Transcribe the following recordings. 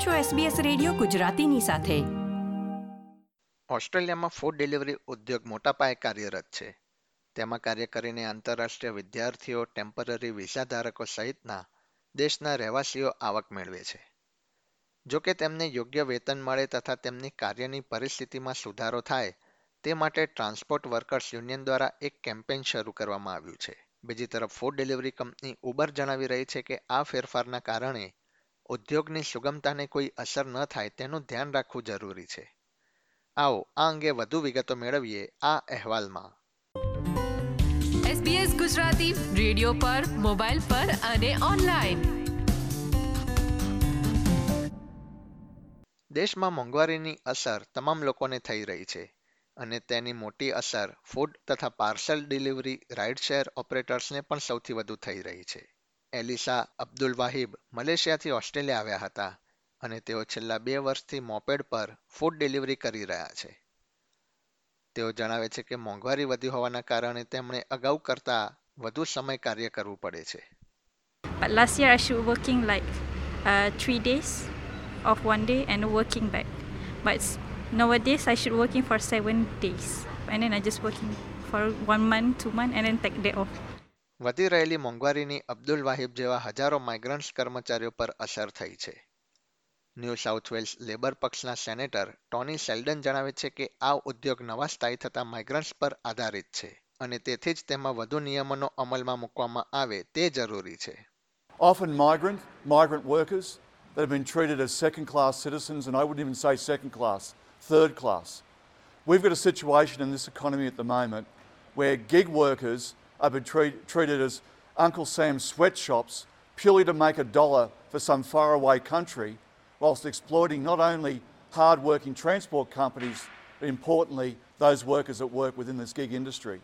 આપ છો SBS radio ગુજરાતીની સાથે. ઓસ્ટ્રેલિયામાં ફૂડ ડિલિવરી ઉદ્યોગ મોટા પાયે કાર્યરત છે. તેમાં કાર્ય કરીને આંતરરાષ્ટ્રીય વિદ્યાર્થીઓ ટેમ્પરરી વિઝા ધારકો સહિતના દેશના રહેવાસીઓ આવક મેળવે છે. જો કે તેમને યોગ્ય વેતન મળે તથા તેમની કાર્યની પરિસ્થિતિમાં સુધારો થાય, તે માટે ટ્રાન્સપોર્ટ વર્કર્સ યુનિયન દ્વારા એક કેમ્પેઇન શરૂ કરવામાં આવ્યું છે. બીજી તરફ ફૂડ ડિલિવરી કંપની ઉબર જણાવી રહી છે કે આ ફેરફારના કારણે ઉદ્યોગની સુગમતાને કોઈ અસર ન થાય તેનું ધ્યાન રાખવું જરૂરી છે. આવો આ અંગે વધુ વિગતો મેળવીએ આ અહેવાલમાં. SBS ગુજરાતી રેડિયો પર મોબાઈલ પર અને ઓનલાઈન. દેશમાં મોંઘવારીની અસર તમામ લોકોને થઈ રહી છે અને તેની મોટી અસર ફૂડ તથા પાર્સલ ડિલિવરી રાઇડ શેર ઓપરેટર્સને પણ સૌથી વધુ થઈ રહી છે. એલિસા અબ્દુલ વાહિબ મલેશિયાથી ઓસ્ટ્રેલિયા આવ્યા હતા અને તેઓ છેલ્લા બે વર્ષથી મોપેડ પર ફૂડ ડિલિવરી કરી રહ્યા છે તેઓ જણાવે છે કે મોંઘવારી વધી હોવાના કારણે તેમણે અગાઉ કરતા વધુ સમય કાર્ય કરવું પડે છે year I should working like uh, three days of one day and working back. But s- nowadays I should working for seven days and then I just working for one month, two month and then take day off. વધી રહેલી મોંઘવારીની અબ્દુલ વાહિબ જેવા હજારો migrants કર્મચારીઓ પર અસર થઈ છે New South Wales Labor પક્ષના સેનેટર ટોની સેલ્ડન જણાવે છે કે આ ઉદ્યોગ નવા સ્થાયી થતા માઇગ્રન્ટ્સ પર આધારિત છે અને તેથી જ તેમાં વધુ નિયમોનો અમલમાં મૂકવામાં આવે તે જરૂરી છે often migrant, migrant workers that have been treated as second class citizens, and I wouldn't even say second class, third class. We've got a situation in this economy at the moment where gig workers are being treat, treated as Uncle Sam's sweatshops purely to make a dollar for some faraway country, whilst exploiting not only hard working transport companies, but importantly, those workers that work within this gig industry.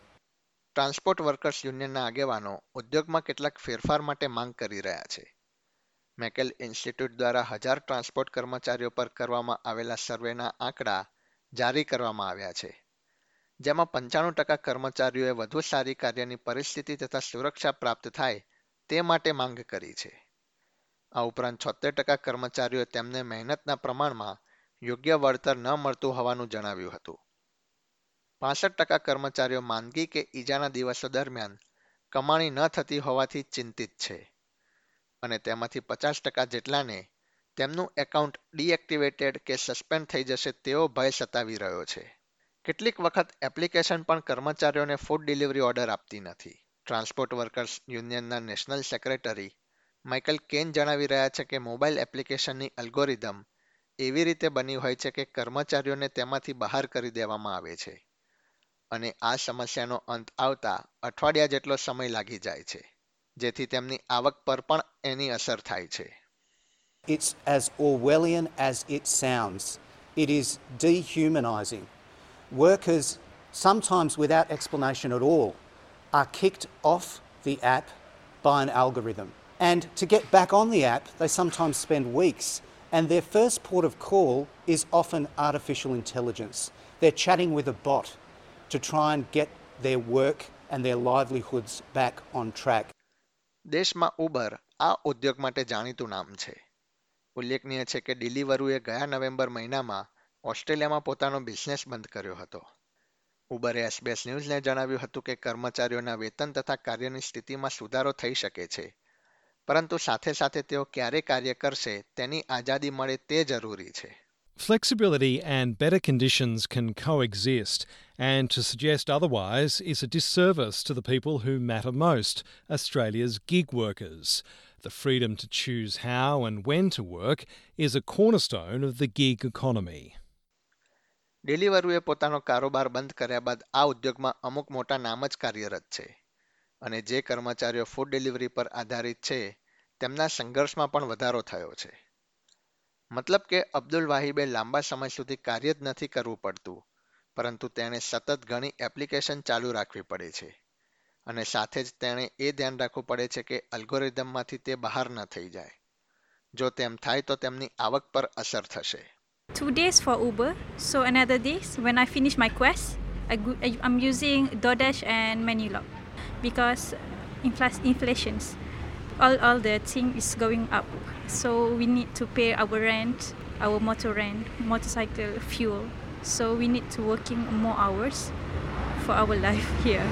Transport workers યુનિયનના આગેવાનો ઉદ્યોગમાં કેટલાક ફેરફાર માટે માંગ કરી રહ્યા છે મેકેલ institute દ્વારા હજાર ટ્રાન્સપોર્ટ કર્મચારીઓ પર કરવામાં આવેલા સર્વેના આંકડા જારી કરવામાં આવ્યા છે જેમાં પંચાણું ટકા કર્મચારીઓએ વધુ સારી કાર્યની પરિસ્થિતિ તથા સુરક્ષા પ્રાપ્ત થાય તે માટે માંગ કરી છે. આ ઉપરાંત છોતેર ટકા કર્મચારીઓએ તેમને મહેનતના પ્રમાણમાં યોગ્ય વળતર ન મળતું હોવાનું જણાવ્યું હતું. પાસઠ ટકા કર્મચારીઓ માંદગી કે ઈજાના દિવસો દરમિયાન કમાણી ન થતી હોવાથી ચિંતિત છે અને તેમાંથી પચાસ ટકા જેટલાને તેમનું એકાઉન્ટ ડીએક્ટિવેટેડ કે સસ્પેન્ડ થઈ જશે તેવો ભય સતાવી રહ્યો છે. કેટલીક વખત એપ્લિકેશન પણ કર્મચારીઓને ફૂડ ડિલિવરી ઓર્ડર આપતી નથી ટ્રાન્સપોર્ટ વર્કર્સ યુનિયનના નેશનલ સેક્રેટરી માઇકલ કેન જણાવી રહ્યા છે કે મોબાઈલ એપ્લિકેશનની અલ્ગોરિધમ એવી રીતે બની હોય છે કે કર્મચારીઓને તેમાંથી બહાર કરી દેવામાં આવે છે અને આ સમસ્યાનો અંત આવતા અઠવાડિયા જેટલો સમય લાગી જાય છે, જેથી તેમની આવક પર પણ એની અસર થાય છે It's as Orwellian as it sounds. It is dehumanising. Workers, sometimes without explanation at all, are kicked off the app by an algorithm. And to get back on the app, they sometimes spend weeks. And their first port of call is often artificial intelligence. They're chatting with a bot to try and get their work and their livelihoods back on track. દેશમાં Uber આ ઉદ્યોગ માટે જાણીતું નામ છે ઉલ્લેખનીય છે કે ડિલિવરુએ ગયા નવેમ્બર મહિનામાં ઓસ્ટ્રેલિયામાં પોતાનો બિઝનેસ બંધ કર્યો હતો ઉબરે એસબીએસ ન્યૂઝને જણાવ્યું હતું કે કર્મચારીઓના વેતન તથા કાર્યની સ્થિતિમાં સુધારો થઈ શકે છે પરંતુ સાથે સાથે તેઓ ક્યારે કાર્ય કરશે તેની આઝાદી મળે તે જરૂરી છે Flexibility and better conditions can coexist, and to suggest otherwise is a disservice to the people who matter most Australia's gig workers. The freedom to choose how and when to work is a cornerstone of the gig economy. ડેલિવરુએ પોતાનો કારોબાર બંધ કર્યા બાદ આ ઉદ્યોગમાં અમુક મોટા નામ જ કાર્યરત છે. અને જે કર્મચારીઓ ફૂડ ડિલિવરી પર આધારિત છે, તેમના સંઘર્ષમાં પણ વધારો થયો છે. મતલબ કે અબ્દુલ વાહિબે લાંબા સમય સુધી કાર્ય જ નથી કરવું પડતું, પરંતુ તેણે સતત ઘણી એપ્લિકેશન ચાલુ રાખવી પડે છે. અને સાથે જ તેણે એ ધ્યાન રાખવું પડે છે કે અલ્ગોરિધમમાંથી તે બહાર ન થઈ જાય. જો તેમ થાય તો તેમની આવક પર અસર થશે. Two days for Uber. So another days when I finish my quest, I go, I, I'm using DoorDash and Menulog because infl- inflations. all all the thing is going up. So we need to pay our rent, our motor rent, motorcycle fuel. So we need to working more hours for our life here.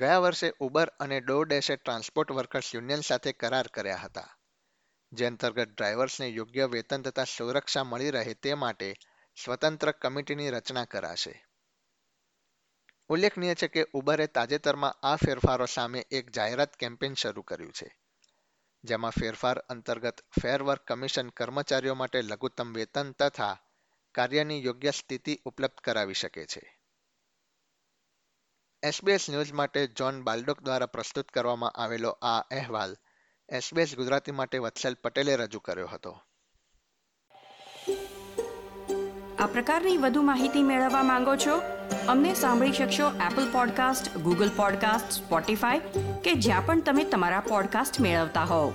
ગયા વર્ષે Uber અને ડો ડેશે transport workers union સાથે કરાર કર્યા હતા જે અંતર્ગત ડ્રાઈવર્સને યોગ્ય વેતન તથા સુરક્ષા મળી રહે તે માટે સ્વતંત્ર કમિટીની રચના કરાશે. ઉલ્લેખનીય છે કે ઉબરે તાજેતરમાં આ ફેરફારો સામે એક જાહેરાત કેમ્પેઇન શરૂ કર્યું છે, જેમાં ફેરફાર અંતર્ગત ફેર વર્ક કમિશન કર્મચારીઓ માટે લઘુત્તમ વેતન તથા કાર્યની યોગ્ય સ્થિતિ ઉપલબ્ધ કરાવી શકે છે. એસબીએસ ન્યૂઝ માટે જ્હોન બાલ્ડોક દ્વારા પ્રસ્તુત કરવામાં આવેલો આ અહેવાલ એસબીએસ ગુજરાતી માટે વત્સલ પટેલે રજૂ કર્યો હતો. આ પ્રકારની વધુ માહિતી મેળવવા માંગો છો? અમને સાંભળી શકશો Apple podcast Google podcast Spotify કે જ્યાં પણ તમે તમારા પોડકાસ્ટ મેળવતા હોવ.